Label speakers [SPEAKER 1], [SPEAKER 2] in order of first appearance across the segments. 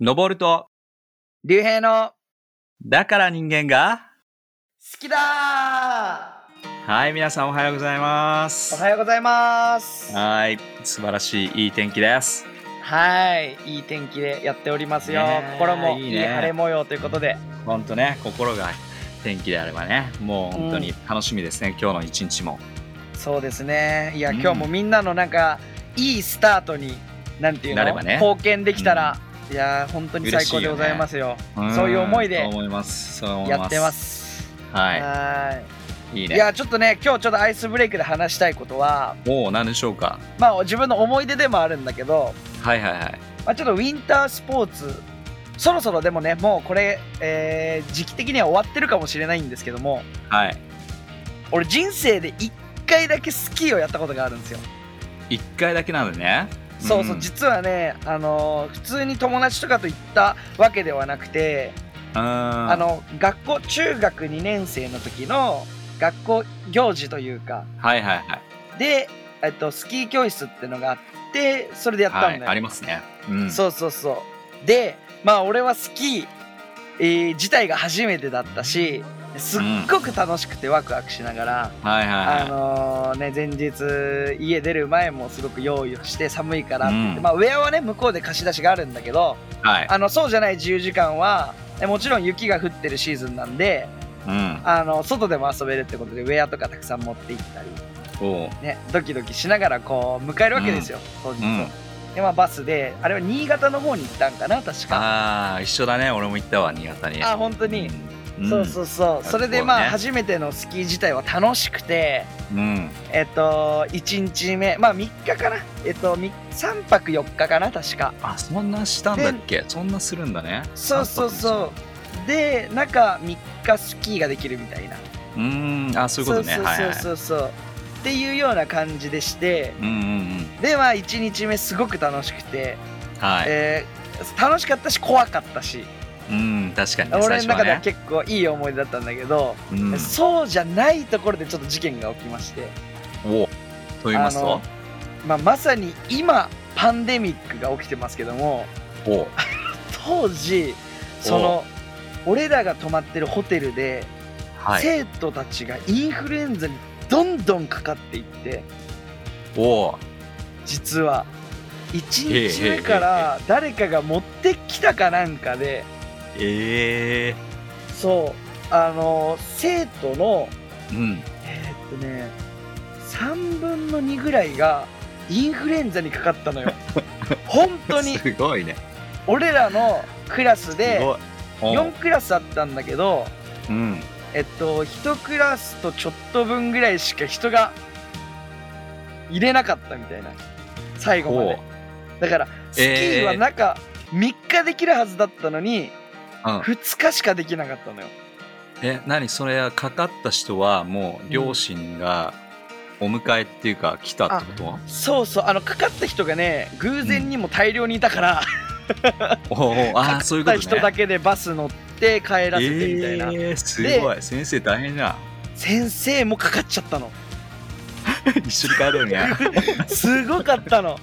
[SPEAKER 1] 登ると、
[SPEAKER 2] 竜兵の
[SPEAKER 1] だから人間が、
[SPEAKER 2] 好きだ
[SPEAKER 1] はい、皆さんおはようございます。
[SPEAKER 2] おはようございます。
[SPEAKER 1] はい、素晴らしいいい天気です。
[SPEAKER 2] はいいい天気でやっておりますよ、心もいい晴れ模様ということで。
[SPEAKER 1] ほんとね、心が天気であればね、もう本当に楽しみですね、今日の一日も。
[SPEAKER 2] そうですね。いや、
[SPEAKER 1] うん。
[SPEAKER 2] 今日もみんなのなんかいいスタートになんていうの？
[SPEAKER 1] ね。
[SPEAKER 2] 貢献できたら、いやー本当に最高でございますよ
[SPEAKER 1] ん
[SPEAKER 2] そういう思いで
[SPEAKER 1] そう思います。そう思います。
[SPEAKER 2] やってま。す
[SPEAKER 1] は
[SPEAKER 2] はい
[SPEAKER 1] い。いいね。
[SPEAKER 2] いやちょっとね今日ちょっとアイスブレイクで話したいことは
[SPEAKER 1] もう何でしょうか？
[SPEAKER 2] まあ自分の思い出でもあるんだけど
[SPEAKER 1] はいはいはい。
[SPEAKER 2] まあ、ちょっとウィンタースポーツそろそろでもねもうこれ、えー時期的には終わってるかもしれないんですけども
[SPEAKER 1] はい。
[SPEAKER 2] 俺人生で1回だけスキーをやったことがあるんですよ、
[SPEAKER 1] 一回だけなのね。
[SPEAKER 2] そうそうん実はね、あのー普通に友達とかと行ったわけではなくて、
[SPEAKER 1] うん。
[SPEAKER 2] あの学校中学2年生の時の学校行事というか
[SPEAKER 1] はいはいはい。
[SPEAKER 2] で、えっと、スキー教室ってのがあってそれでやったんだよ、
[SPEAKER 1] はい、ありますね。うん。
[SPEAKER 2] そうそうそうでまあ俺はスキー、えー自体が初めてだったしすっごく楽しくてワクワクしながら、
[SPEAKER 1] はいはいはい。
[SPEAKER 2] あのーね前日家出る前もすごく用意をして寒いからって言って、
[SPEAKER 1] うん
[SPEAKER 2] まあウェアはね向こうで貸し出しがあるんだけど
[SPEAKER 1] はい。
[SPEAKER 2] あのそうじゃない自由時間はえもちろん雪が降ってるシーズンなんで
[SPEAKER 1] うん。
[SPEAKER 2] あの外でも遊べるってことでウェアとかたくさん持って行ったり。ね、ドキドキしながらこう迎えるわけですよ、当日。でまあ、バスであれは新潟の方に行ったんかな確か。
[SPEAKER 1] ああ、一緒だね。俺も行ったわ、新潟に。
[SPEAKER 2] あ本当に、
[SPEAKER 1] うん。
[SPEAKER 2] そうそうそうそれでまあ初めてのスキー自体は楽しくて
[SPEAKER 1] うん。
[SPEAKER 2] えっと1日目まあ3日かなえっと3 3泊4日かな確か
[SPEAKER 1] あ、そんなしたんだっけ？そんなするんだね。
[SPEAKER 2] そうそうそうで中3日スキーができるみたいな
[SPEAKER 1] う。ん、あ、そういうことね。
[SPEAKER 2] そう。そうそうそうっていうような感じでして
[SPEAKER 1] うんうんうん。
[SPEAKER 2] でまあ1日目すごく楽しくて、
[SPEAKER 1] はい。
[SPEAKER 2] えー楽しかったし怖かったし
[SPEAKER 1] うん、確かにね。
[SPEAKER 2] 俺の中では
[SPEAKER 1] ね。
[SPEAKER 2] 結構いい思い出だったんだけど、
[SPEAKER 1] うん。
[SPEAKER 2] そうじゃないところでちょっと事件が起きまして
[SPEAKER 1] おと言いますと
[SPEAKER 2] まあ、まさに今パンデミックが起きてますけども
[SPEAKER 1] お
[SPEAKER 2] 当時その俺らが泊まってるホテルで、
[SPEAKER 1] はい。
[SPEAKER 2] 生徒たちがインフルエンザにどんどんかかっていって
[SPEAKER 1] お
[SPEAKER 2] 実は1日目から誰かが持ってきたかなんかで
[SPEAKER 1] ええ
[SPEAKER 2] そうあの生徒の
[SPEAKER 1] うん。
[SPEAKER 2] えーっとね3分の2ぐらいがインフルエンザにかかったのよ 本当に
[SPEAKER 1] すごいね。
[SPEAKER 2] 俺らのクラス
[SPEAKER 1] す
[SPEAKER 2] で
[SPEAKER 1] ごい。お
[SPEAKER 2] 4クラスあったんだけど
[SPEAKER 1] うん。
[SPEAKER 2] えっと1クラスとちょっと分ぐらいしか人が入れなかったみたいな最後までだからスキーは中3日できるはずだったのに
[SPEAKER 1] うん。
[SPEAKER 2] 2日しかできなかったのよ。
[SPEAKER 1] え、何？それかかった人はもう両親がお迎えっていうか来たってこと、
[SPEAKER 2] そうそうあのかかった人がね偶然にも大量にいたから、
[SPEAKER 1] おおあ
[SPEAKER 2] かか
[SPEAKER 1] あそういうことね。
[SPEAKER 2] った人だけでバス乗って帰らせてみたいな、
[SPEAKER 1] えー、すごい。先生大変じゃん。
[SPEAKER 2] 先生もかかっちゃったの。
[SPEAKER 1] 一緒に帰れるね。
[SPEAKER 2] すごかったの。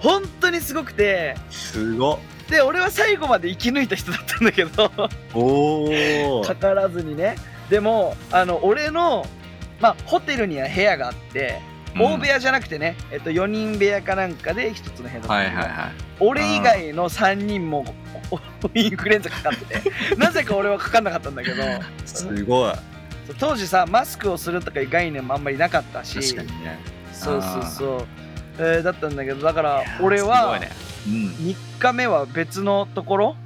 [SPEAKER 2] 本当にすごくて。
[SPEAKER 1] すごっ
[SPEAKER 2] で俺は最後まで生き抜いた人だったんだけど。
[SPEAKER 1] おお
[SPEAKER 2] かからずにね。でもあの俺のまあホテルには部屋があって大部屋じゃなくてね、えっと、4人部屋かなんかで1つの部屋だった
[SPEAKER 1] はい
[SPEAKER 2] 俺以外の3人もインフルエンザかかってて。なぜか俺はかかんなかったんだけど。
[SPEAKER 1] すごい。
[SPEAKER 2] 当時さマスクをするとかいう概念もあんまりなかったし。
[SPEAKER 1] 確かにね。
[SPEAKER 2] そうそうそう、えーだったんだけどだから俺は
[SPEAKER 1] すごいね。うん。
[SPEAKER 2] 3日目は別のところ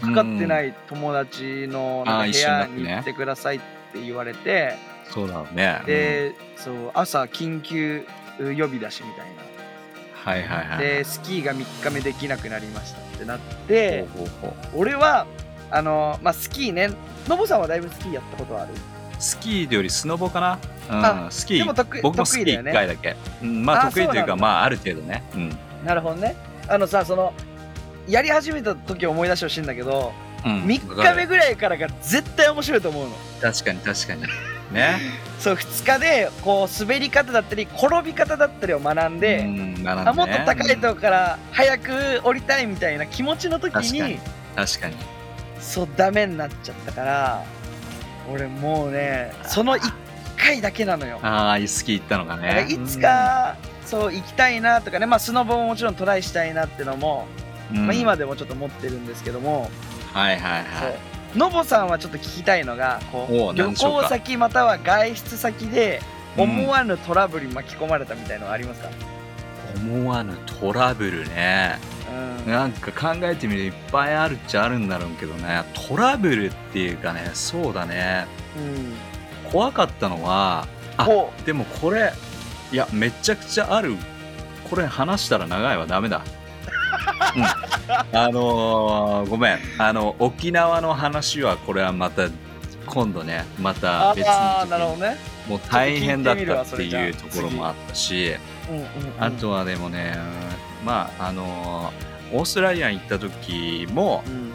[SPEAKER 2] かかってない友達の部屋に行ってくださいって言われて、
[SPEAKER 1] そうだろうね
[SPEAKER 2] で、そう朝緊急呼び出しみたい
[SPEAKER 1] うんはいはいは
[SPEAKER 2] な、
[SPEAKER 1] い。
[SPEAKER 2] でスキーが3日目できなくなりましたってなって、俺はあのまあスキーねのぼさんはだいぶスキーやったことある？
[SPEAKER 1] スキーよりスノボかな？
[SPEAKER 2] あ
[SPEAKER 1] うんスキー。
[SPEAKER 2] でも得意
[SPEAKER 1] 僕もスキー1
[SPEAKER 2] 得意だよね。
[SPEAKER 1] 回だけ、うん、まあ
[SPEAKER 2] あ
[SPEAKER 1] 得意というかまあある程度ね。うん。
[SPEAKER 2] なるほどね。あのさそのやり始めた時思い出してほしいんだけど、
[SPEAKER 1] うん
[SPEAKER 2] 3日目ぐらいからが絶対面白いと思うの。
[SPEAKER 1] 確かに確かに。ね。
[SPEAKER 2] そう2日でこう滑り方だったり転び方だったりを学んで、
[SPEAKER 1] うんね。
[SPEAKER 2] あもっと高いとこから早く降りたいみたいな気持ちの時
[SPEAKER 1] 確かに
[SPEAKER 2] に。
[SPEAKER 1] 確かに。
[SPEAKER 2] そうダメになっちゃったから俺もうねその1回だけなのよ。
[SPEAKER 1] ああスキー行ったの
[SPEAKER 2] から
[SPEAKER 1] ね
[SPEAKER 2] いつか、そう行きたいなとかね。まあスノボももちろんトライしたいなってのも、
[SPEAKER 1] うん。
[SPEAKER 2] まあ、今でもちょっと持ってるんですけども、
[SPEAKER 1] はいはいはい。
[SPEAKER 2] のぼさんはちょっと聞きたいのがこ
[SPEAKER 1] おう
[SPEAKER 2] う旅行先または外出先で
[SPEAKER 1] うん。
[SPEAKER 2] 思わぬトラブルに巻き込まれたみたいのはありますか、
[SPEAKER 1] 思わぬトラブルね
[SPEAKER 2] うん。
[SPEAKER 1] なんか考えてみるといっぱいあるっちゃあるんだろうけどね。トラブルっていうかねそうだね。
[SPEAKER 2] うん、
[SPEAKER 1] 怖かったのはあ
[SPEAKER 2] ほ
[SPEAKER 1] でもこれいやめちゃくちゃある。これ話したら長いわ。ダメだ、うん、あのーごめん。あの沖縄の話はこれはまた今度ねまた
[SPEAKER 2] あ
[SPEAKER 1] 別に
[SPEAKER 2] なるほどね、
[SPEAKER 1] もう大変だったって
[SPEAKER 2] い
[SPEAKER 1] うところもあったし。
[SPEAKER 2] うんうんうん、
[SPEAKER 1] あとはでもねまああのーオーストラリアに行った時も
[SPEAKER 2] うん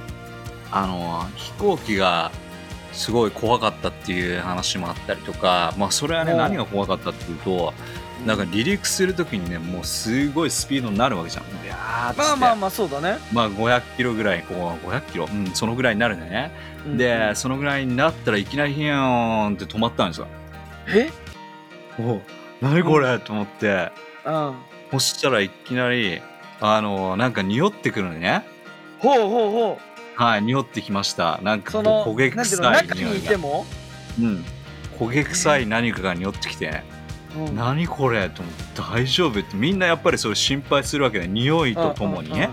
[SPEAKER 1] あのー飛行機がすごい怖かったっていう話もあったりとかまあそれはね何が怖かったっていうとなんか離陸するときにねもうすごいスピードになるわけじゃん。ビャーっつって
[SPEAKER 2] まあまあまあそうだね、
[SPEAKER 1] まあ500キロぐらいこう500キロうんそのぐらいになるね、
[SPEAKER 2] うん
[SPEAKER 1] でそのぐらいになったらいきなりヒヤーンって止まったんですよ。
[SPEAKER 2] え？
[SPEAKER 1] お何これ、と思って。
[SPEAKER 2] うん
[SPEAKER 1] そしたらいきなりあのなんか匂ってくるのね。
[SPEAKER 2] ほうほうほ
[SPEAKER 1] はい匂ってきました。なんか
[SPEAKER 2] うその
[SPEAKER 1] 焦げ臭い匂いが。うん。焦げ臭い何かが匂ってきて、
[SPEAKER 2] うん。
[SPEAKER 1] 何これ？と思って大丈夫ってみんなやっぱりそれ心配するわけで匂いとともにね、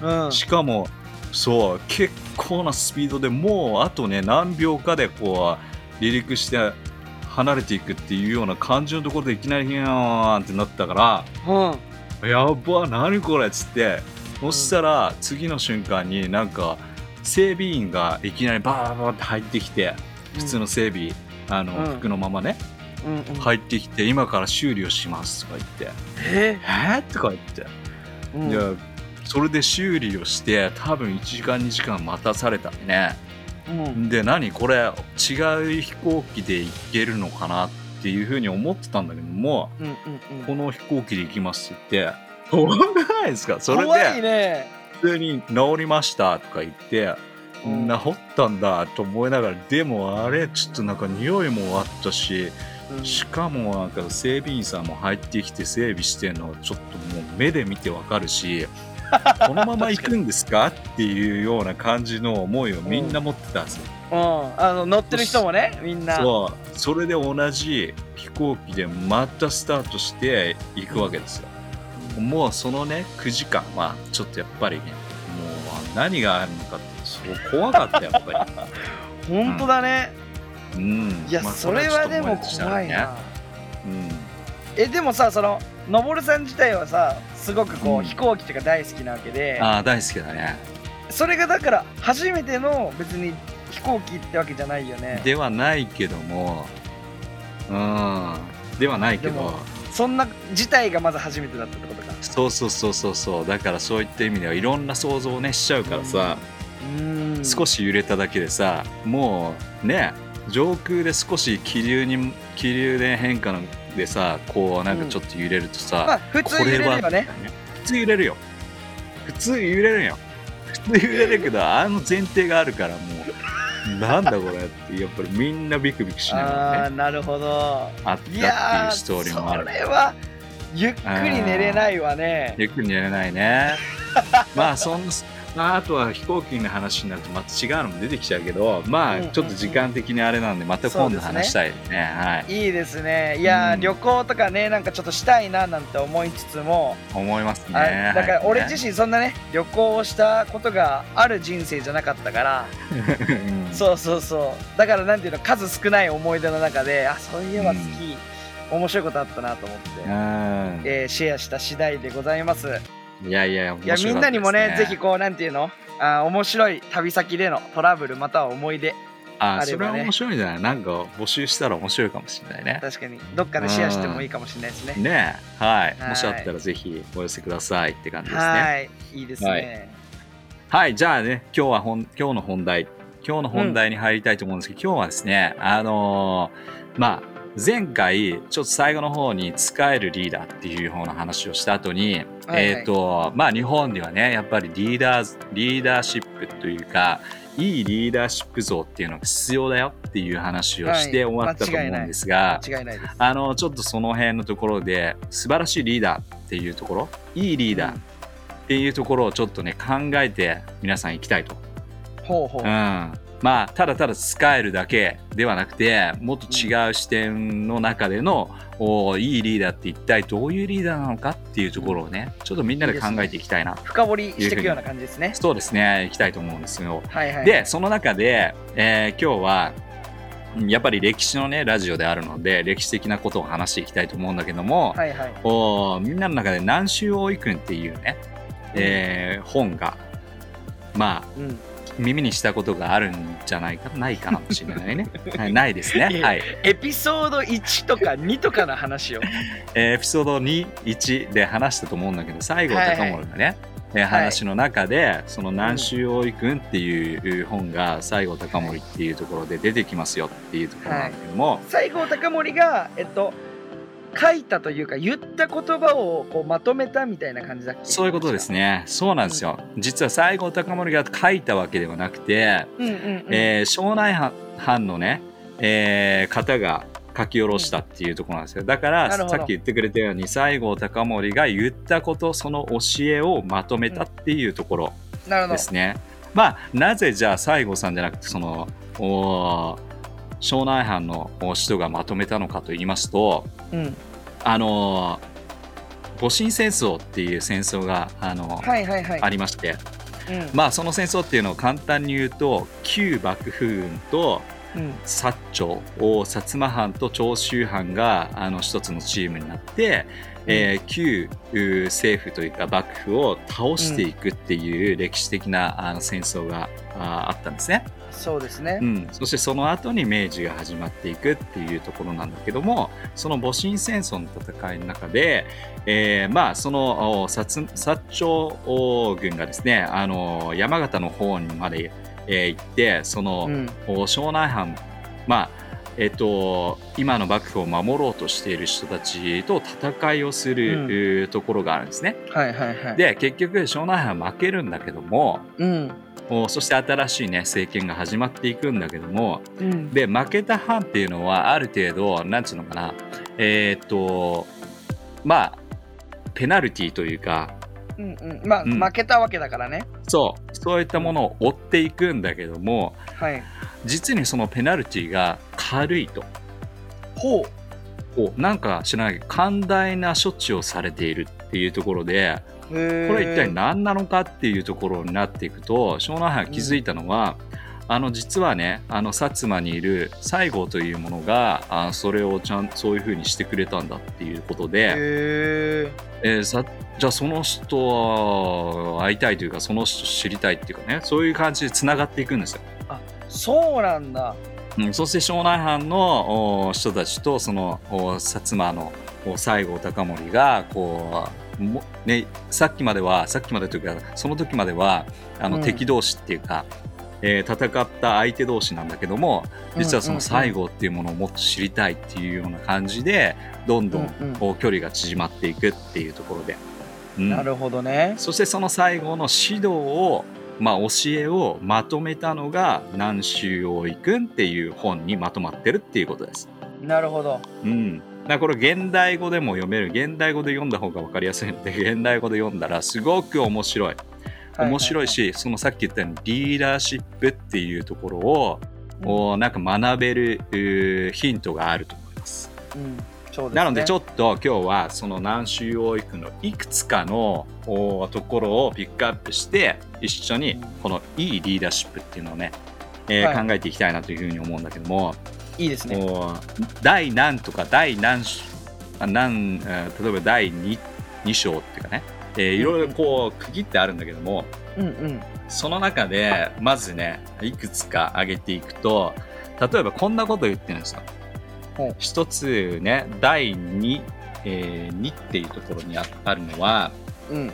[SPEAKER 2] うんうんうん。
[SPEAKER 1] しかもそう結構なスピードでもうあとね何秒かでこう離陸して離れていくっていうような感じのところでいきなりヒヤーンってなったから
[SPEAKER 2] うん。
[SPEAKER 1] やば何これっつってそしたら次の瞬間になんか整備員がいきなりバーバーって入ってきて普通の整備、あの
[SPEAKER 2] うん。
[SPEAKER 1] 服のままね
[SPEAKER 2] うんうん。
[SPEAKER 1] 入ってきて今から修理をしますとか言って
[SPEAKER 2] え「
[SPEAKER 1] えー?」とか言って、
[SPEAKER 2] うん。
[SPEAKER 1] いやそれで修理をして多分1時間2時間待たされたね。
[SPEAKER 2] うん
[SPEAKER 1] で何？これ違う飛行機で行けるのかなっていうふうに思ってたんだけども
[SPEAKER 2] うんうん
[SPEAKER 1] この飛行機で行きますって。言って怖くないですか。それで
[SPEAKER 2] ね。
[SPEAKER 1] 普通に治りましたとか言って
[SPEAKER 2] うん。
[SPEAKER 1] 治ったんだと思いながらでもあれちょっとなんか匂いもあったし
[SPEAKER 2] うん。
[SPEAKER 1] しかもなんか整備員さんも入ってきて整備してんのちょっともう目で見てわかるしこのまま行くんですか？っていうような感じの思いをみんな持ってたんですよ。
[SPEAKER 2] うん。あの乗ってる人もねみんな。
[SPEAKER 1] そう。それで同じ飛行機でまたスタートして行くわけですよ。もうそのね9時間。はちょっとやっぱりねもう何があるのかってそう怖かったやっぱ
[SPEAKER 2] 本当だね、
[SPEAKER 1] り。うん、
[SPEAKER 2] いや、
[SPEAKER 1] まあ
[SPEAKER 2] それはでも怖いな、
[SPEAKER 1] うん
[SPEAKER 2] えでもさそののぼるさん自体はさすごくこう、
[SPEAKER 1] うん。
[SPEAKER 2] 飛行機とか大好きなわけで。
[SPEAKER 1] ああ大好きだね。
[SPEAKER 2] それがだから初めての別に飛行機ってわけじゃないよね。
[SPEAKER 1] ではないけども。うん。ではないけど。
[SPEAKER 2] そんな自体がまず初めてだったってことか。
[SPEAKER 1] そうそうそうそうそう。だからそういった意味ではいろんな想像をねしちゃうからさ、
[SPEAKER 2] うん。
[SPEAKER 1] 少し揺れただけでさもうね上空で少し気流に気流で変化のでさこうなんかちょっと揺れるとさ、
[SPEAKER 2] まあ普通揺れるよね。
[SPEAKER 1] 普通揺れるよ。普通揺れるよ。普通揺れるけどあの前提があるからもうなんだこれってやっぱりみんなビクビクしなが
[SPEAKER 2] あ
[SPEAKER 1] らね。
[SPEAKER 2] あなるほど。
[SPEAKER 1] あったっていうストーリーもある。
[SPEAKER 2] それはゆっくり寝れないわね。
[SPEAKER 1] ゆっくり寝れないね。まあそんまあ、あとは飛行機の話になるとまた違うのも出てきちゃうけどま
[SPEAKER 2] うんうんうん。
[SPEAKER 1] あちょっと時間的にあれなんでまた今度話したいですね。はい。
[SPEAKER 2] いいですね。いやー、
[SPEAKER 1] うん。
[SPEAKER 2] 旅行とかねなんかちょっとしたいななんて思いつつも、
[SPEAKER 1] 思いますね。
[SPEAKER 2] あだから俺
[SPEAKER 1] 身、
[SPEAKER 2] 自身そんなね旅行をしたことがある人生じゃなかったから、
[SPEAKER 1] うん。
[SPEAKER 2] そうそうそう。だからなんていうの数少ない思い出の中であそういえば好き、面白いことあったなと思って、
[SPEAKER 1] うん。
[SPEAKER 2] えーシェアした次第でございます
[SPEAKER 1] いやいや
[SPEAKER 2] いやみんなにもねぜひこうなんていうの？あー面白い旅先でのトラブルまたは思い出。
[SPEAKER 1] あ
[SPEAKER 2] ね。
[SPEAKER 1] それは面白いんじゃないなんか募集したら面白いかもしれないね。
[SPEAKER 2] 確かに。どっかでシェアしてもいいかもしれないですね。
[SPEAKER 1] ねえはい。
[SPEAKER 2] はい。
[SPEAKER 1] もしあったらぜひお寄せくださいって感じですね。
[SPEAKER 2] はい。いいですね、
[SPEAKER 1] はい。はいじゃあね今日は本今日の本題。今日の本題に入りたいと思うんですけど、今日はですね、あのーまあ、前回、ちょっと最後の方に使えるリーダーっていうような話をした後に、
[SPEAKER 2] はいはい。
[SPEAKER 1] えっ、と、まあ日本ではね、やっぱりリーダー、リーダーシップというか、いいリーダーシップ像っていうのが必要だよっていう話をして
[SPEAKER 2] はい。
[SPEAKER 1] 終わったと思うんですが、
[SPEAKER 2] 間違い
[SPEAKER 1] あの、ちょっとその辺のところで、素晴らしいリーダーっていうところ、いいリーダーっていうところをちょっとね、考えて皆さん行きたいと。
[SPEAKER 2] ほうほう、
[SPEAKER 1] うん。まあ、ただただ使えるだけではなくて、もっと違う視点の中での、おいいリーダーって一体どういうリーダーなのかっていうところをね、ちょっとみんなで考えていきたいな。
[SPEAKER 2] 深掘りしていくような感じですね。
[SPEAKER 1] そうですね、いきたいと思うんですよ。
[SPEAKER 2] はいはい。
[SPEAKER 1] で、その中で、えー今日は、うんやっぱり歴史のね、ラジオであるので、歴史的なことを話していきたいと思うんだけども、
[SPEAKER 2] はいはい。
[SPEAKER 1] おみんなの中で南州大井君っていうね、えー本が、まあ、
[SPEAKER 2] うん
[SPEAKER 1] 耳にしたことがあるんじゃないかないかもしれないね。はい、ないですね。はい。
[SPEAKER 2] エピソード1とか2とかの話を
[SPEAKER 1] えーエピソード2、1で話したと思うんだけど、西郷
[SPEAKER 2] はいはい
[SPEAKER 1] 隆盛がね、えー話の中で、その南州大井君っていう本が西郷隆盛っていうところで出てきますよっていうところなんだけども、
[SPEAKER 2] 西郷隆盛がえっと書いたというか言った言葉をこうまとめたみたいな感じだっけ？
[SPEAKER 1] そういうことですね。そうなんですよ。実は西郷隆盛が書いたわけではなくて、
[SPEAKER 2] うんうんうん、
[SPEAKER 1] えー庄内藩藩のね、えー方が書き下ろしたっていうところなんですよだからさっき言ってくれたように西郷隆盛が言ったことその教えをまとめたっていうところですね。まあなぜじゃあ西郷さんじゃなくてそのおー庄内藩のお使徒がまとめたのかと言いますと
[SPEAKER 2] うん。
[SPEAKER 1] あのー戊辰戦争っていう戦争があの
[SPEAKER 2] はいはいはい。
[SPEAKER 1] ありまして。
[SPEAKER 2] うん。
[SPEAKER 1] まあその戦争っていうのを簡単に言うと旧幕府軍と
[SPEAKER 2] うん。
[SPEAKER 1] 薩長を薩摩藩と長州藩があの一つのチームになって、えー旧う政府というか幕府を倒していくっていう歴史的なあの戦争がああったんですね、
[SPEAKER 2] そうですね、
[SPEAKER 1] うん、そしてその後に明治が始まっていくっていうところなんだけどもその戊辰戦争の戦いの中で、えーまあそのお薩薩長お軍がですねあの山形の方にまで、えー行ってその、
[SPEAKER 2] うん。
[SPEAKER 1] お庄内藩まあえっと、今の幕府を守ろうとしている人たちと戦いをする、うところがあるんですね。
[SPEAKER 2] はいはいはい。
[SPEAKER 1] で結局庄内藩負けるんだけども
[SPEAKER 2] うん。
[SPEAKER 1] おそして新しい、ね、政権が始まっていくんだけども
[SPEAKER 2] うん。
[SPEAKER 1] で負けた藩っていうのはある程度なんつうのかなえーっとまあペナルティーというか
[SPEAKER 2] うんうん。まあ、
[SPEAKER 1] うん。
[SPEAKER 2] 負けたわけだからね。
[SPEAKER 1] そう。そういったものを追っていくんだけども
[SPEAKER 2] はい。
[SPEAKER 1] 実にそのペナルティーが軽いと。
[SPEAKER 2] ほ
[SPEAKER 1] おなんか知らないけど寛大な処置をされているっていうところでこれ一体何なのかっていうところになっていくと庄内藩が気づいたのは、あの実はねあの薩摩にいる西郷というものがあそれをちゃんそういうふうにしてくれたんだっていうことで、
[SPEAKER 2] へえ
[SPEAKER 1] えーさじゃあその人は会いたいというかその人知りたいっていうかねそういう感じでつながっていくんですよ。
[SPEAKER 2] そうなんだ。
[SPEAKER 1] うん、そして庄内藩のお人たちとそのお薩摩のお西郷隆盛がこうも、ね、さっきまではさっきまでというかその時まではあの、
[SPEAKER 2] うん。
[SPEAKER 1] 敵同士っていうか、えー戦った相手同士なんだけども実はその西郷っていうものをもっと知りたいっていうような感じでどんどん
[SPEAKER 2] うんうん。
[SPEAKER 1] こう距離が縮まっていくっていうところで。うん。
[SPEAKER 2] なるほどね。
[SPEAKER 1] そしてその西郷の指導を、まあ、教えをまとめたのが「南州大井くん」っていう本にまとまってるっていうことです。
[SPEAKER 2] なるほど。
[SPEAKER 1] うん、だこれ現代語でも読める。現代語で読んだ方が分かりやすいので 現代語で読んだらすごく面白い。面白いし、そのさっき言ったようにリーダーシップっていうところを、おなんか学べるヒントがあると思います。
[SPEAKER 2] うん。ね。
[SPEAKER 1] なのでちょっと今日はその南州大井区のいくつかのおところをピックアップして一緒にこのいいリーダーシップっていうのをね、えー
[SPEAKER 2] はい。
[SPEAKER 1] 考えていきたいなというふうに思うんだけども、
[SPEAKER 2] いいですね。
[SPEAKER 1] お第何とか第何何えー例えば第 2, 2章っていうかね、えーいろいろこう区切ってあるんだけども
[SPEAKER 2] うんうん。
[SPEAKER 1] その中でまずねいくつか挙げていくと例えばこんなこと言ってるんですよ。一つね第 2,、えー2っていうところにああるのは
[SPEAKER 2] うん。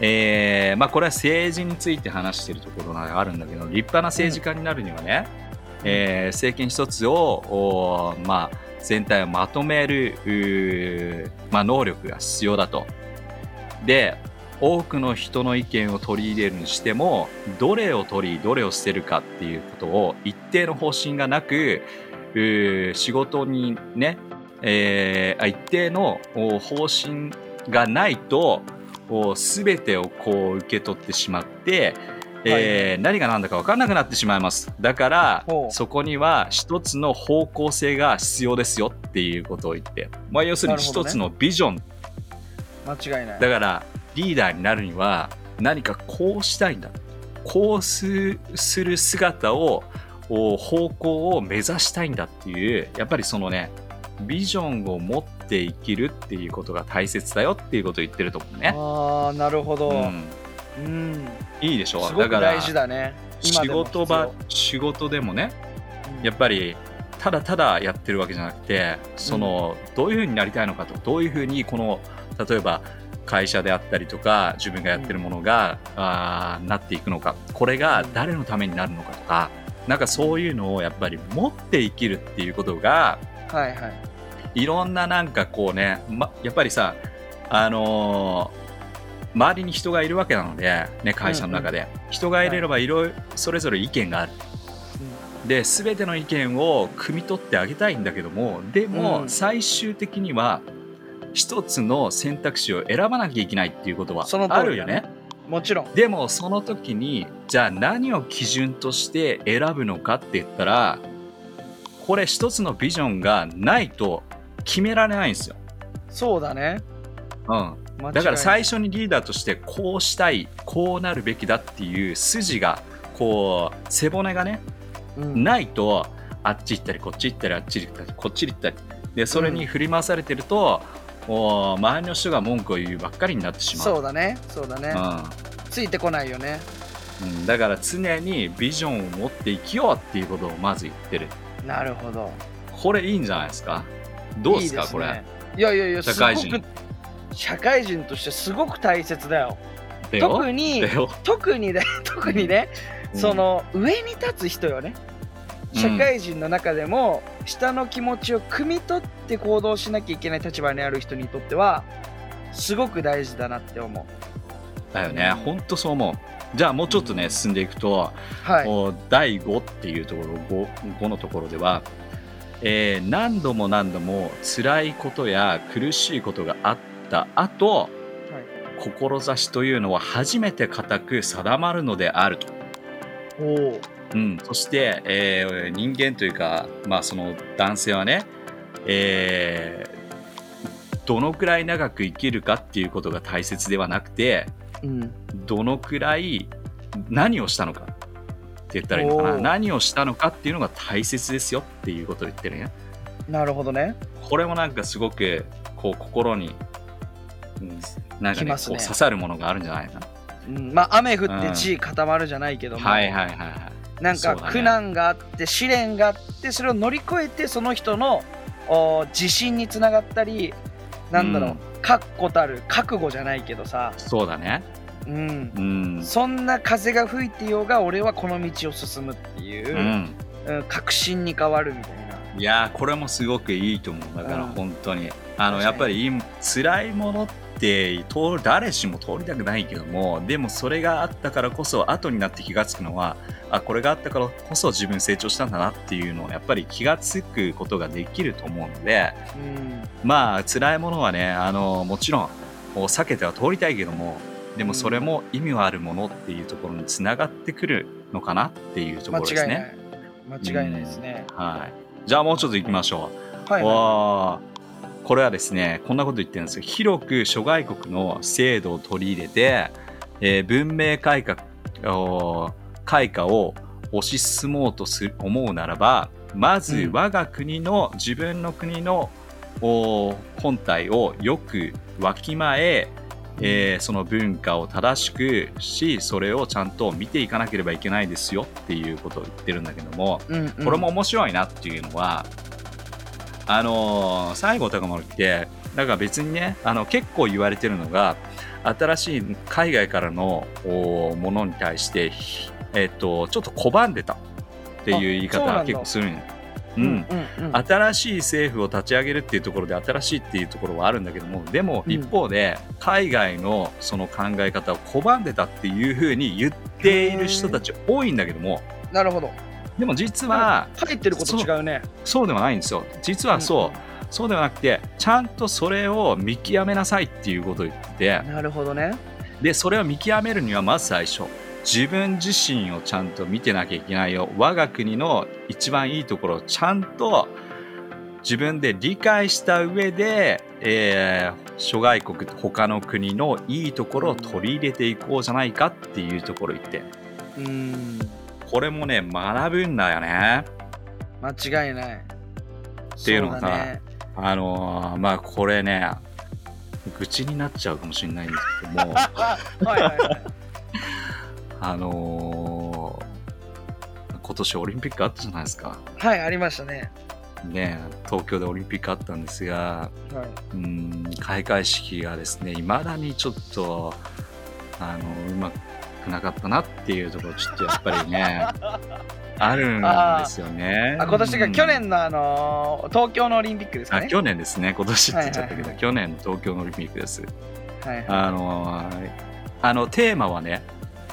[SPEAKER 1] えーまあ、これは政治について話しているところがあるんだけど立派な政治家になるにはね、えー政権一つを、まあ、全体をまとめる、まあ、能力が必要だと。で多くの人の意見を取り入れるにしてもどれを取りどれを捨てるかっていうことを一定の方針がなく仕事にね、えー一定の方針がないと全てをこう受け取ってしまって、えー何が何だか分からなくなってしまいます。だからそこには一つの方向性が必要ですよっていうことを言って、まあ、要するに一つのビジョン。
[SPEAKER 2] 間違いない。
[SPEAKER 1] だからリーダーになるには何かこうしたいんだ。こうすする姿をお方向を目指したいんだっていうやっぱりそのねビジョンを持って生きるっていうことが大切だよっていうことを言ってると思うね。
[SPEAKER 2] ああなるほど、
[SPEAKER 1] う
[SPEAKER 2] うん。
[SPEAKER 1] ん、いいでしょ？
[SPEAKER 2] すごく
[SPEAKER 1] だから
[SPEAKER 2] 大事だね。今
[SPEAKER 1] 仕
[SPEAKER 2] でも
[SPEAKER 1] 事場仕事でもねやっぱりただただやってるわけじゃなくてその、どういうふうになりたいのかとどういうふうにこの例えば会社であったりとか自分がやってるものが、あーなっていくのかこれが誰のためになるのかとかなんかそういうのをやっぱり持って生きるっていうことが
[SPEAKER 2] はいはい。
[SPEAKER 1] いろんななんかこうね、ま、やっぱりさあのー周りに人がいるわけなので、ね、会社の中で、人がいればいろい。ろそれぞれ意見がある。で全ての意見を汲み取ってあげたいんだけどもでも
[SPEAKER 2] うん。
[SPEAKER 1] 最終的には一つの選択肢を選ばなきゃいけないっていうことは
[SPEAKER 2] その
[SPEAKER 1] あるよね。
[SPEAKER 2] もちろん。
[SPEAKER 1] でもその時にじゃあ何を基準として選ぶのかって言ったらこれ一つのビジョンがないと決められないんですよ。
[SPEAKER 2] そうだね。
[SPEAKER 1] うん、だから最初にリーダーとしてこうしたいこうなるべきだっていう筋がこう背骨がね
[SPEAKER 2] うん。
[SPEAKER 1] ないとあっち行ったりこっち行ったりあっち行ったりこっち行ったり。でそれに振り回されてると、もう周りの人が文句を言うばっかりになってしまう。
[SPEAKER 2] そうだね。そうだね、ついてこないよね。
[SPEAKER 1] うん。うん、だから常にビジョンを持って生きようっていうことをまず言ってる。
[SPEAKER 2] なるほど。
[SPEAKER 1] これいいんじゃないですか？どうですか？
[SPEAKER 2] いい
[SPEAKER 1] これ。
[SPEAKER 2] いやいやいや
[SPEAKER 1] 社会人
[SPEAKER 2] 社会人としてすごく大切だよ。
[SPEAKER 1] だよ。
[SPEAKER 2] 特に特にね 特にね、
[SPEAKER 1] うん。
[SPEAKER 2] その上に立つ人よね。
[SPEAKER 1] うん。
[SPEAKER 2] 社会人の中でも下の気持ちを汲み取って行動しなきゃいけない立場にある人にとってはすごく大事だなって思う。
[SPEAKER 1] だよね。ほんとそう思う。じゃあもうちょっとね進んでいくと、
[SPEAKER 2] はい。
[SPEAKER 1] 第5っていうところ 5, 5のところでは、えー何度も何度も辛いことや苦しいことがあった後志というのは初めて固く定まるのであると、うん、そして、えー人間というか、まあ、その男性はね、えーどのくらい長く生きるかっていうことが大切ではなくて
[SPEAKER 2] うん。
[SPEAKER 1] どのくらい何をしたのかって言ったらいいのかな。何をしたのかっていうのが大切ですよっていうことを言ってるね
[SPEAKER 2] なるほどね。
[SPEAKER 1] これもなんかすごくこう心に、うん、なんかね
[SPEAKER 2] ね。
[SPEAKER 1] こう刺さるものがあるんじゃないかな
[SPEAKER 2] うん。まあ雨降って地固まるじゃないけども、
[SPEAKER 1] はいはいはいはい。
[SPEAKER 2] なんか苦難があって試練があってそれを乗り越えてその人のお自信につながったりなんだろう、
[SPEAKER 1] うん。
[SPEAKER 2] 確固たる覚悟じゃないけどさ、
[SPEAKER 1] そうだね。
[SPEAKER 2] うん、
[SPEAKER 1] うん。
[SPEAKER 2] そんな風が吹いてようが俺はこの道を進むっていうう、
[SPEAKER 1] ん。
[SPEAKER 2] うん確信に変わるみたいな。い
[SPEAKER 1] やーこれもすごくいいと思う。だから
[SPEAKER 2] うん。
[SPEAKER 1] 本当に、あの
[SPEAKER 2] 確かに。
[SPEAKER 1] やっぱり今辛いものって通る誰しも通りたくないけどもでもそれがあったからこそ後になって気がつくのはあこれがあったからこそ自分成長したんだなっていうのをやっぱり気がつくことができると思うので
[SPEAKER 2] うん。
[SPEAKER 1] まあ辛いものはねあのもちろん避けては通りたいけどもでもそれも意味はあるものっていうところにつながってくるのかなっていうとこ
[SPEAKER 2] 間
[SPEAKER 1] ろです
[SPEAKER 2] 違いない。
[SPEAKER 1] ね。
[SPEAKER 2] 間違いないですね、
[SPEAKER 1] はい、じゃあもうちょっと行きましょう。
[SPEAKER 2] はいは
[SPEAKER 1] わーこれはですねこんなこと言ってるんですよ。広く諸外国の制度を取り入れて、えー文明改革開花を推し進もうとする思うならばまず
[SPEAKER 2] うん。
[SPEAKER 1] 我が国の、自分の国の本体をよくわきまええーその文化を正しくしそれをちゃんと見ていかなければいけないですよっていうことを言ってるんだけども、
[SPEAKER 2] い、うんうん。
[SPEAKER 1] これも面白いなっていうのは、あのー西郷隆盛ってだから別にねあの結構言われてるのが新しい海外からのおものに対して、ひえっとちょっと拒んでたっていう言い方結構するんよう
[SPEAKER 2] うん。んうんうん。
[SPEAKER 1] 新しい政府を立ち上げるっていうところで新しいっていうところはあるんだけどもでも
[SPEAKER 2] うん。
[SPEAKER 1] 一方で海外のその考え方を拒んでたっていうふうに言っている人たち多いんだけども
[SPEAKER 2] なるほど
[SPEAKER 1] でも実は
[SPEAKER 2] 書いてること違うね。
[SPEAKER 1] そうではないんですよ。実はそう、そうではなくてちゃんとそれを見極めなさいっていうことを言って
[SPEAKER 2] なるほどね。
[SPEAKER 1] でそれを見極めるにはまず最初自分自身をちゃんと見てなきゃいけないよ。我が国の一番いいところをちゃんと自分で理解した上で、えー諸外国他の国のいいところを取り入れていこうじゃないかっていうところを言って。
[SPEAKER 2] うーん
[SPEAKER 1] これもね学ぶんだよね。
[SPEAKER 2] 間違いない。
[SPEAKER 1] っていうのが
[SPEAKER 2] そだね。
[SPEAKER 1] あのーまあこれね愚痴になっちゃうかもしれないんですけども。
[SPEAKER 2] はいはいはい。
[SPEAKER 1] あのー今年オリンピックあったじゃないですか。
[SPEAKER 2] はいありましたね。
[SPEAKER 1] ね東京でオリンピックあったんですが、
[SPEAKER 2] はい。
[SPEAKER 1] うん、開会式がですね、いまだにちょっと、あの、うまくなかったなっていうところ、ちょっとやっぱりね、あるんですよね。
[SPEAKER 2] あ今年が
[SPEAKER 1] うん。
[SPEAKER 2] 去年のあのー東京のオリンピックですか
[SPEAKER 1] あ
[SPEAKER 2] ね
[SPEAKER 1] 去年ですね、今年って言っちゃったけど、去年の東京のオリンピックです。
[SPEAKER 2] はいはい。
[SPEAKER 1] あのーあのテーマはね、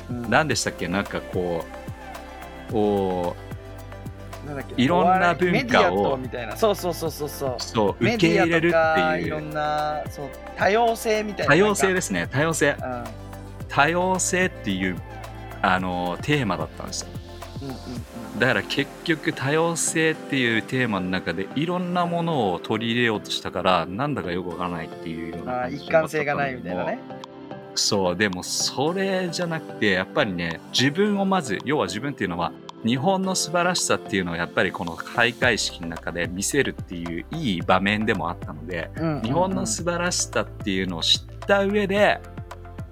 [SPEAKER 2] うん。
[SPEAKER 1] 何でしたっけ、なんかこう、こ
[SPEAKER 2] なんだっけ？
[SPEAKER 1] いろんな文化を
[SPEAKER 2] みたいな。そうそうそうそうそう。
[SPEAKER 1] う、そう、受け入れるっていう、
[SPEAKER 2] いろんなそう多様性みたいな。
[SPEAKER 1] 多様性
[SPEAKER 2] で
[SPEAKER 1] ですね、多様性。多様性っていうあのテーマだったんですよ。だから結局多様性っていうテーマの中でいろんなものを取り入れようとしたからなんだかよくわからないっていうような
[SPEAKER 2] 一貫性がないみたいなね。
[SPEAKER 1] そうでもそれじゃなくてやっぱりね自分をまず要は自分っていうのは日本の素晴らしさっていうのをやっぱりこの開会式の中で見せるっていういい場面でもあったので日本の素晴らしさっていうのを知った上で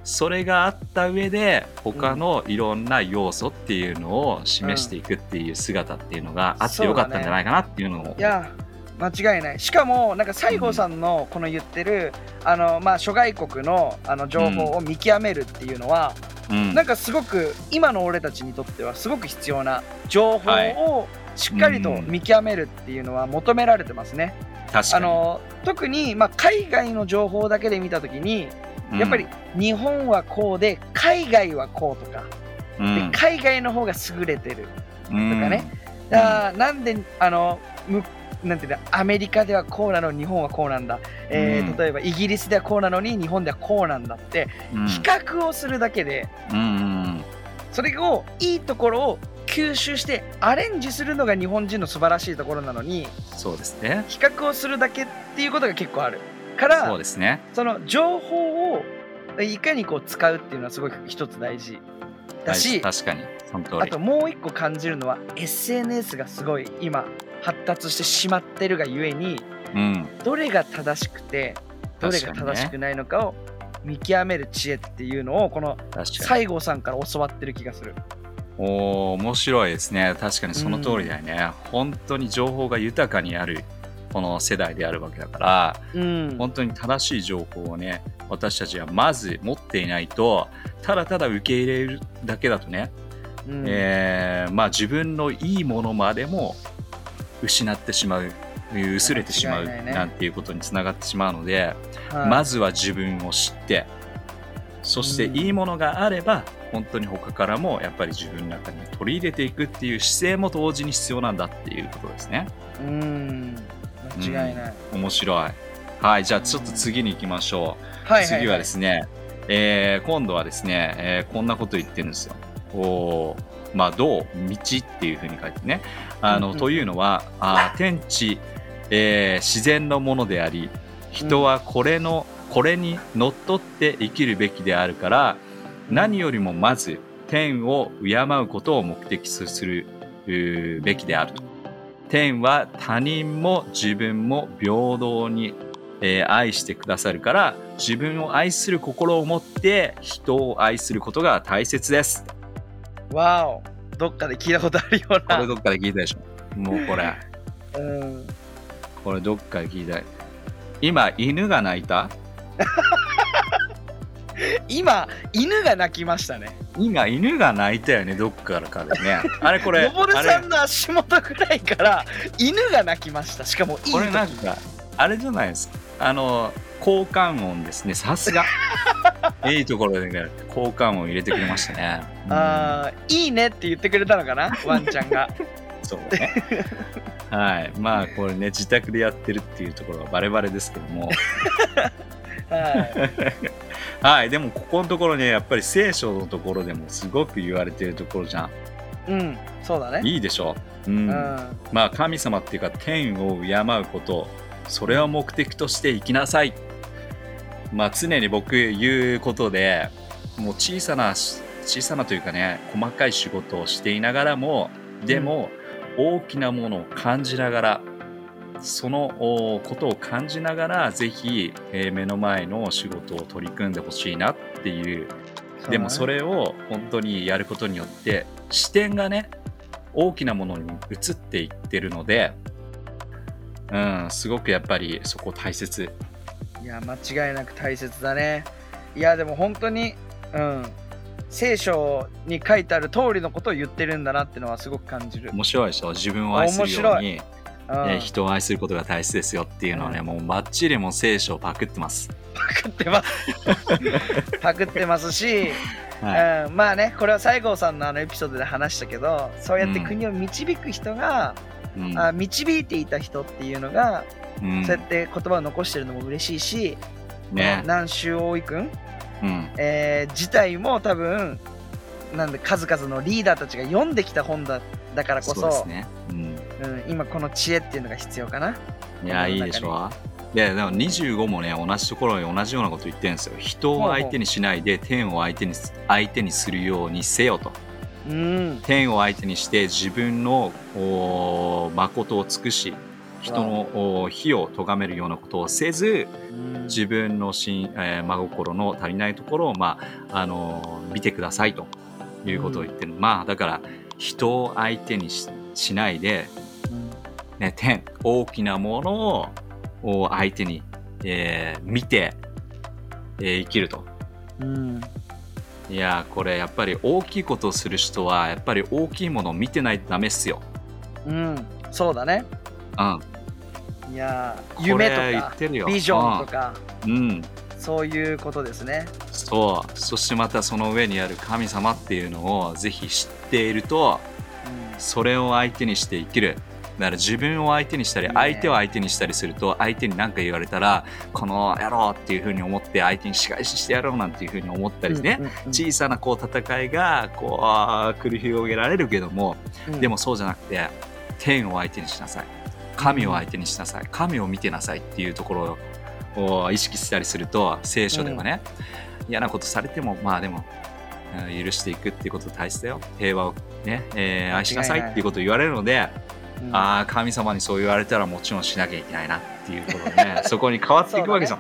[SPEAKER 1] それがあった上で他のいろんな要素っていうのを示していくっていう姿っていうのがあってよかったんじゃないかなっていうのを
[SPEAKER 2] いや間違いない。しかもなんか西郷さんのこの言ってる、あのまあ諸外国のあの情報を見極めるっていうのは、
[SPEAKER 1] うん。
[SPEAKER 2] なんかすごく今の俺たちにとってはすごく必要な情報
[SPEAKER 1] はい。
[SPEAKER 2] をしっかりと見極めるっていうのは求められてますね。
[SPEAKER 1] 確かに。
[SPEAKER 2] あの特に、まあ、海外の情報だけで見た時にやっぱり日本はこうで海外はこうとか、
[SPEAKER 1] うん。
[SPEAKER 2] で海外の方が優れてる
[SPEAKER 1] うん
[SPEAKER 2] とかね。だからなんであのむなんていうのアメリカではこうなの日本はこうなんだ、えー
[SPEAKER 1] うん。
[SPEAKER 2] 例えばイギリスではこうなのに日本ではこうなんだって
[SPEAKER 1] うん。
[SPEAKER 2] 比較をするだけで
[SPEAKER 1] うんうん。
[SPEAKER 2] それをいいところを吸収してアレンジするのが日本人の素晴らしいところなのに
[SPEAKER 1] そうですね。
[SPEAKER 2] 比較をするだけっていうことが結構ある。か
[SPEAKER 1] そう
[SPEAKER 2] ら
[SPEAKER 1] ですね。
[SPEAKER 2] その情報をいかにこう使うっていうのはすごい一つ大事だし
[SPEAKER 1] 確かに。その通り。
[SPEAKER 2] あともう一個感じるのは SNS がすごい今発達してしまってるがゆえに
[SPEAKER 1] うん。
[SPEAKER 2] どれが正しくてどれが正しくないのかを見極める知恵っていうのをこの西郷さんから教わってる気がする。
[SPEAKER 1] おー面白いですね。確かにその通りだよね、本当に情報が豊かにあるこの世代であるわけだから
[SPEAKER 2] うん。
[SPEAKER 1] 本当に正しい情報をね私たちはまず持っていないとただただ受け入れるだけだとね、
[SPEAKER 2] うん。
[SPEAKER 1] えーまあ自分のいいものまでも失ってしまう薄れてしまう
[SPEAKER 2] な
[SPEAKER 1] んていうことにつながってしまうので、
[SPEAKER 2] はい。
[SPEAKER 1] まずは自分を知ってそして
[SPEAKER 2] うん。
[SPEAKER 1] いいものがあれば、本当に他からもやっぱり自分の中に取り入れていくっていう姿勢も同時に必要なんだっていうことですね。
[SPEAKER 2] うん。間違いない。
[SPEAKER 1] 面白いはいじゃあちょっと次に行きましょう、
[SPEAKER 2] はいはい、
[SPEAKER 1] 次はですね、えー今度はですね、えーこんなこと言ってるんですよ。おーまあ道道っていうふうに書いてね。あの、
[SPEAKER 2] うんうん。
[SPEAKER 1] というのはあー天地、えー自然のものであり人はこれの、これにのっとって生きるべきであるから何よりもまず天を敬うことを目的とするべきであると。天は他人も自分も平等に、えー愛してくださるから自分を愛する心を持って人を愛することが大切です。
[SPEAKER 2] わおどっかで聞いたことあるよう
[SPEAKER 1] こ
[SPEAKER 2] な。
[SPEAKER 1] れどっかで聞いたでしょ。もうこれ。
[SPEAKER 2] うん。
[SPEAKER 1] これどっかで聞いた。今犬が鳴いた？
[SPEAKER 2] 今犬が鳴きましたね。
[SPEAKER 1] 今犬が鳴いたよねどっからかでね。あれこれ
[SPEAKER 2] のぼるさんの足元ぐらいから犬が鳴きました。しかもいい
[SPEAKER 1] これなん
[SPEAKER 2] 時
[SPEAKER 1] かあれじゃないですか？あの交換音ですね。さすが。いいところでね交換音入れてくれましたね、うん。
[SPEAKER 2] あーいいねって言ってくれたのかな？ワンちゃんが。
[SPEAKER 1] そうね。はい。まあこれね自宅でやってるっていうところはバレバレですけども。
[SPEAKER 2] はい。
[SPEAKER 1] はい。でもここのところねやっぱり聖書のところでもすごく言われてるところじゃん。
[SPEAKER 2] うん。そうだね。
[SPEAKER 1] いいでしょ？う、うん。
[SPEAKER 2] うん。
[SPEAKER 1] まあ神様っていうか天を敬うことそれを目的として生きなさい。まあ常に僕言うことでもう小さな小さなというかね細かい仕事をしていながらもでも大きなものを感じながらそのおことを感じながらぜひ、えー目の前の仕事を取り組んでほしいなっていう。でもそれを本当にやることによって視点がね大きなものに移っていってるので、うん、すごくやっぱりそこ大切。
[SPEAKER 2] いや間違いなく大切だね。いやでも本当にうん聖書に書いてある通りのことを言ってるんだなってのはすごく感じる、
[SPEAKER 1] 面白いでしょ？自分を愛するように、
[SPEAKER 2] うん。
[SPEAKER 1] ね人を愛することが大切ですよっていうのはね、
[SPEAKER 2] うん。
[SPEAKER 1] もうバッチリもう聖書をパクってます、
[SPEAKER 2] パクってます。パクってますし、
[SPEAKER 1] はい。
[SPEAKER 2] うん、まあねこれは西郷さんのあのエピソードで話したけどそうやって国を導く人が、
[SPEAKER 1] うん。
[SPEAKER 2] あ導いていた人っていうのが、
[SPEAKER 1] うん。
[SPEAKER 2] そうやって言葉を残してるのも嬉しいし、
[SPEAKER 1] ね。
[SPEAKER 2] 南州大井君、
[SPEAKER 1] うん。
[SPEAKER 2] えー自体も多分なんで数々のリーダーたちが読んできた本だだからこそ
[SPEAKER 1] そうね、うん、
[SPEAKER 2] うん、今この知恵っていうのが必要かな。
[SPEAKER 1] いやいいでしょ。いやでも25もね同じところに同じようなこと言ってるんですよ。人を相手にしないで天を相手にす相手にするようにせよと。
[SPEAKER 2] うん、
[SPEAKER 1] 天を相手にして自分のお誠を尽くし人のお非を咎めるようなことをせず
[SPEAKER 2] うん。
[SPEAKER 1] 自分のし、えー真心の足りないところを、まああのー見てくださいということを言ってる、まあだから人を相手にししないで、ね、天大きなものをお相手に、えー見て、えー生きると。
[SPEAKER 2] うん
[SPEAKER 1] いやーこれやっぱり大きいことをする人はやっぱり大きいものを見てないとダメっすよ。
[SPEAKER 2] うん、そうだね。
[SPEAKER 1] うん、
[SPEAKER 2] いや夢
[SPEAKER 1] 言
[SPEAKER 2] とか
[SPEAKER 1] ってるよ
[SPEAKER 2] ビジョンとか
[SPEAKER 1] うん、うん
[SPEAKER 2] そういうことですね。
[SPEAKER 1] そうそしてまたその上にある神様っていうのをぜひ知っているとそれを相手にして生きるだから自分を相手にしたり相手を相手にしたりすると相手に何か言われたらこの野郎っていうふうに思って相手に仕返ししてやろうなんていうふうに思ったりね、小さなこう戦いがこう繰り広げられるけども、
[SPEAKER 2] うん。
[SPEAKER 1] でもそうじゃなくて天を相手にしなさい。神を相手にしなさい。神を見てなさいっていうところを意識したりすると聖書ではね、嫌なことされてもまあでもうん許していくっていうこと大切だよ。平和をね、えー愛しなさいっていうことを言われるので、
[SPEAKER 2] うん。
[SPEAKER 1] ああ神様にそう言われたらもちろんしなきゃいけないなっていうことでね。そこに変わっていくわけじゃん。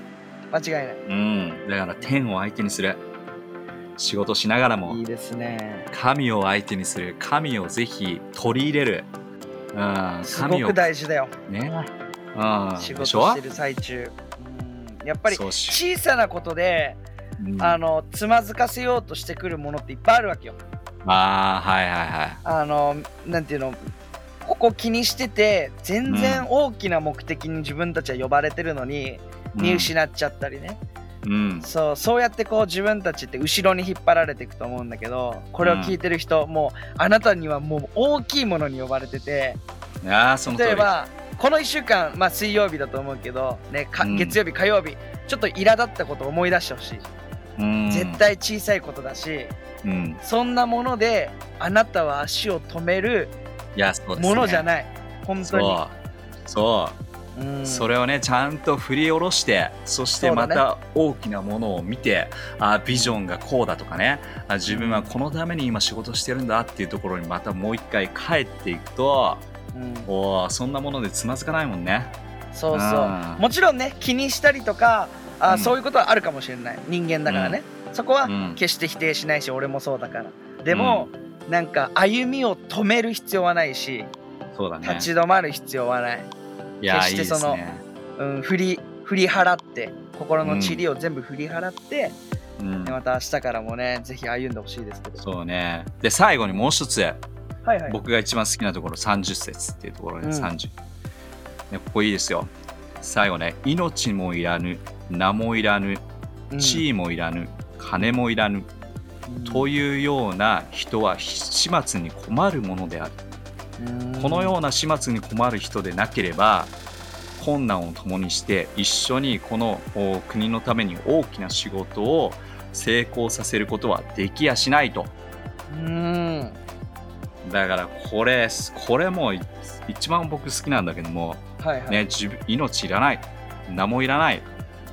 [SPEAKER 2] 間違いない。
[SPEAKER 1] うん、だから天を相手にする。仕事しながらも。
[SPEAKER 2] いいですね。
[SPEAKER 1] 神を相手にする。神をぜひ取り入れる、うん、
[SPEAKER 2] すご
[SPEAKER 1] 神を
[SPEAKER 2] く大事だよ。
[SPEAKER 1] ね、うん、
[SPEAKER 2] 仕事してる最中。うん。やっぱり小さなことで、
[SPEAKER 1] うん。
[SPEAKER 2] あのつまずかせようとしてくるものっていっぱいあるわけよ。
[SPEAKER 1] あーはいはいはい。
[SPEAKER 2] あのなんていうの？ここ気にしてて全然大きな目的に自分たちは呼ばれてるのに見失っちゃったりね、
[SPEAKER 1] うん。
[SPEAKER 2] そうそうやってこう自分たちって後ろに引っ張られていくと思うんだけどこれを聞いてる人、もうあなたにはもう大きいものに呼ばれてて
[SPEAKER 1] ああその
[SPEAKER 2] 例えばこの1週間、まあ、水曜日だと思うけど、ね、か
[SPEAKER 1] うん。
[SPEAKER 2] 月曜日火曜日ちょっと苛立ったことを思い出してほしい、
[SPEAKER 1] うん。
[SPEAKER 2] 絶対小さいことだし
[SPEAKER 1] うん。
[SPEAKER 2] そんなものであなたは足を止める
[SPEAKER 1] いやそうです、ね、
[SPEAKER 2] ものじゃない、本当に。
[SPEAKER 1] そう。そう。
[SPEAKER 2] うん。
[SPEAKER 1] それをねちゃんと振り下ろしてそしてまた大きなものを見て、あビジョンがこうだとかね。あ自分はこのために今仕事してるんだっていうところにまたもう一回帰っていくと
[SPEAKER 2] うん。
[SPEAKER 1] おーそんなものでつまずかないもんね。
[SPEAKER 2] そうそう。
[SPEAKER 1] うん。
[SPEAKER 2] もちろんね気にしたりとかあ、
[SPEAKER 1] うん。
[SPEAKER 2] そういうことはあるかもしれない。人間だからね、そこは
[SPEAKER 1] うん。
[SPEAKER 2] 決して否定しないし俺もそうだから。でも、なんか歩みを止める必要はないし
[SPEAKER 1] そうだね。
[SPEAKER 2] 立ち止まる必要はない、
[SPEAKER 1] いや
[SPEAKER 2] 決してその
[SPEAKER 1] ね。
[SPEAKER 2] うん、振り振り払って心の塵を全部振り払って、
[SPEAKER 1] うん
[SPEAKER 2] で、また明日からもね、ぜひ歩んでほしいですけど。
[SPEAKER 1] そうね。で、最後にもう一つ、
[SPEAKER 2] はいはい。
[SPEAKER 1] 僕が一番好きなところ30節っていうところね、
[SPEAKER 2] うん
[SPEAKER 1] 30。ね、ここいいですよ。最後ね、命もいらぬ、名もいらぬ、
[SPEAKER 2] うん
[SPEAKER 1] 地位もいらぬ、金もいらぬ、というような人は始末に困るものである。
[SPEAKER 2] うん
[SPEAKER 1] このような始末に困る人でなければ、困難を共にして一緒にこのお国のために大きな仕事を成功させることはできやしないと。
[SPEAKER 2] うん。
[SPEAKER 1] だからこれ、これも一番僕好きなんだけども、
[SPEAKER 2] はいはい。
[SPEAKER 1] ね、自分命いらない、名もいらない、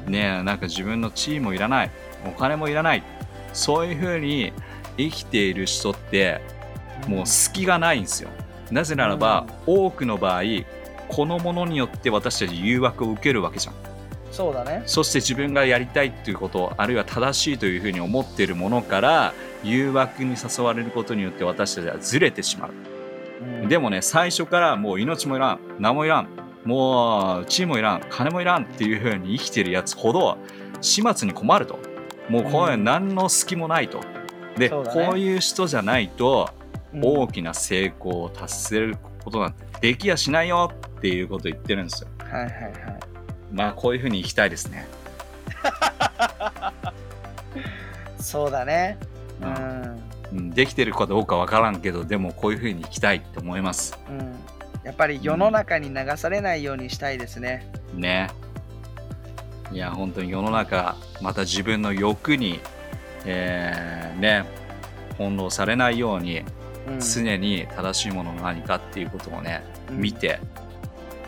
[SPEAKER 1] ね、なんか自分の地位もいらない、お金もいらない、そういうふうに生きている人って、もう隙がないんですよ。なぜならば、多くの場合、このものによって私たち誘惑を受けるわけじゃん。
[SPEAKER 2] そうだね。
[SPEAKER 1] そして自分がやりたいっていうこと、あるいは正しいというふうに思っているものから、誘惑に誘われることによって私たちはずれてしまう。
[SPEAKER 2] うん
[SPEAKER 1] でもね、最初からもう命もいらん、名もいらん、もう地位もいらん、金もいらんっていう風に生きてるやつほど始末に困ると。もうこういう
[SPEAKER 2] うん
[SPEAKER 1] 何の隙もないと。で、
[SPEAKER 2] ね
[SPEAKER 1] こういう人じゃないと
[SPEAKER 2] うん
[SPEAKER 1] 大きな成功を達せることなんてできやしないよっていうことを言ってるんですよ。
[SPEAKER 2] はいはいはい。
[SPEAKER 1] まあこういう風に生きたいですね。
[SPEAKER 2] そうだね。う
[SPEAKER 1] うん
[SPEAKER 2] ん。
[SPEAKER 1] うんできてるかどうかわからんけど、でもこういう風に生きたいって思います。
[SPEAKER 2] うん。やっぱり世の中に流されないようにしたいですね。
[SPEAKER 1] ね。いや、本当に世の中、また自分の欲に、えーね、翻弄されないように、
[SPEAKER 2] うん。
[SPEAKER 1] 常に正しいものが何かっていうことをね、
[SPEAKER 2] うん
[SPEAKER 1] 見て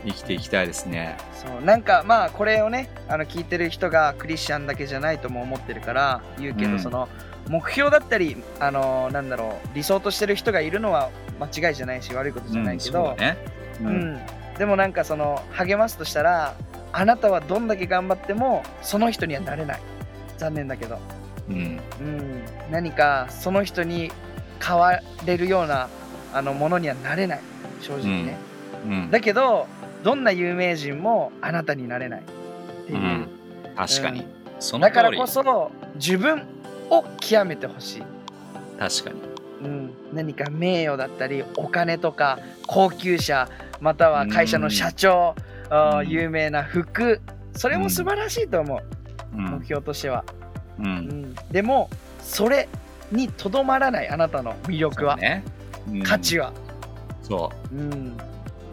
[SPEAKER 1] 生きていきたいですね。
[SPEAKER 2] そうなんかまあこれをねあの聞いてる人がクリスチャンだけじゃないとも思ってるから言うけど、
[SPEAKER 1] うん
[SPEAKER 2] その目標だったりあのなんだろう理想としてる人がいるのは間違いじゃないし悪いことじゃないけど、
[SPEAKER 1] うんね。う
[SPEAKER 2] うんでもなんかその励ますとしたらあなたはどんだけ頑張ってもその人にはなれない。残念だけど、
[SPEAKER 1] うん。
[SPEAKER 2] うん、何かその人に変われるようなあのものにはなれない。正直ね、
[SPEAKER 1] うん。
[SPEAKER 2] だけどどんな有名人もあなたになれないっていう、
[SPEAKER 1] うん。確かに。
[SPEAKER 2] だからこそ自分を極めてほしい、
[SPEAKER 1] 確かに。
[SPEAKER 2] うん、何か名誉だったりお金とか高級車または会社の社長、
[SPEAKER 1] うん。
[SPEAKER 2] 有名な服。それも素晴らしいと思う、
[SPEAKER 1] うん。
[SPEAKER 2] 目標としては、
[SPEAKER 1] う
[SPEAKER 2] うん。ん、でもそれにとどまらないあなたの魅力は、
[SPEAKER 1] ね。うん。
[SPEAKER 2] 価値は、
[SPEAKER 1] そう。
[SPEAKER 2] うん、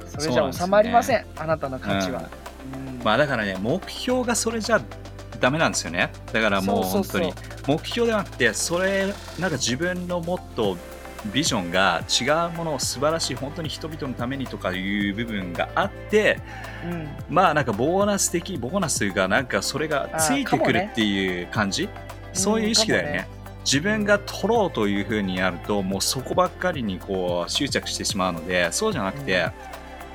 [SPEAKER 2] それじゃ収まりません。あなたの価値は、うん。
[SPEAKER 1] まあだからね、目標がそれじゃダメなんですよね。だからもう。本当に。目標ではなくて、それ、なんか自分のもっとビジョンが違うものを素晴らしい、本当に人々のためにとかいう部分があって、
[SPEAKER 2] うん。
[SPEAKER 1] まあなんかボーナス的、ボーナスというか、なんかそれがついてくるっていう感じ、そういう意識だよね。
[SPEAKER 2] かもね。
[SPEAKER 1] 自分が取ろうというふうにやると、もうそこばっかりにこう執着してしまうので、そうじゃなくて、
[SPEAKER 2] うん。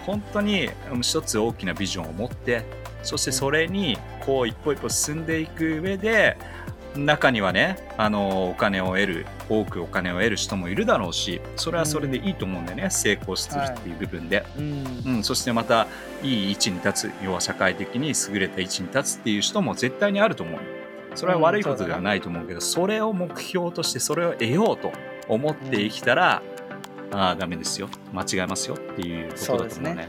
[SPEAKER 1] 本当にうん一つ大きなビジョンを持って、そしてそれにこう一歩一歩進んでいく上で、中にはね、あのお金を得る、多くお金を得る人もいるだろうし、それはそれでいいと思うんだよね、成功するっていう部分で。
[SPEAKER 2] うん。
[SPEAKER 1] うん、そしてまたいい位置に立つ要は社会的に優れた位置に立つっていう人も絶対にあると思うそれは悪いことではないと思うけど、それを目標としてそれを得ようと思って生きたら、ああダメですよ。間違えますよっていうことだと思うね。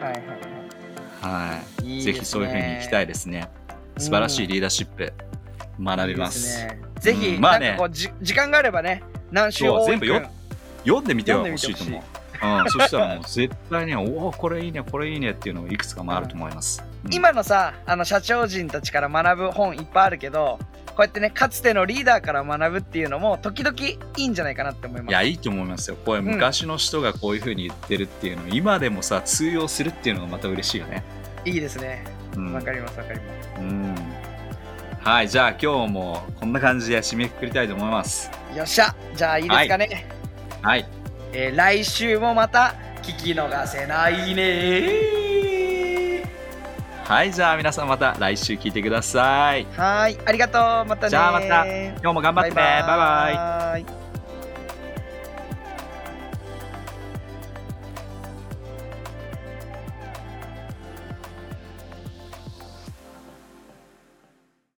[SPEAKER 2] はいはいはい。
[SPEAKER 1] うんはい。
[SPEAKER 2] いいね。
[SPEAKER 1] ぜひそういうふうに生きたいですね。素晴らしいリーダーシップ学びます。
[SPEAKER 2] いいですね。ぜひ、
[SPEAKER 1] うん。まあね。
[SPEAKER 2] じ時間があればね何週
[SPEAKER 1] そう
[SPEAKER 2] 多い
[SPEAKER 1] 全部よ
[SPEAKER 2] 読んでみてほしい
[SPEAKER 1] 欲しいと思う、うん、そしたらもう絶対ねおおこれいいねこれいいねっていうのがいくつかもあると思います、うん。
[SPEAKER 2] 今のさあの社長人たちから学ぶ本いっぱいあるけどこうやってねかつてのリーダーから学ぶっていうのも時々いいんじゃないかなって思います。
[SPEAKER 1] いや、いいと思いますよ。これ、
[SPEAKER 2] ん。
[SPEAKER 1] 昔の人がこういう風に言ってるっていうのを、今でもさ、通用するっていうのがまた嬉しいよね。
[SPEAKER 2] いいですね。
[SPEAKER 1] うん。
[SPEAKER 2] わかりますわかります。
[SPEAKER 1] うんはい、じゃあ今日もこんな感じで締めくくりたいと思います。
[SPEAKER 2] よっしゃじゃあいいですかね、
[SPEAKER 1] はい。
[SPEAKER 2] えー来週もまた聞き逃せないね
[SPEAKER 1] はい、じゃあ皆さんまた来週聞いてください。
[SPEAKER 2] はいありがとうまたね
[SPEAKER 1] じゃあまた今日も頑張ってね。バイバイ。
[SPEAKER 2] イ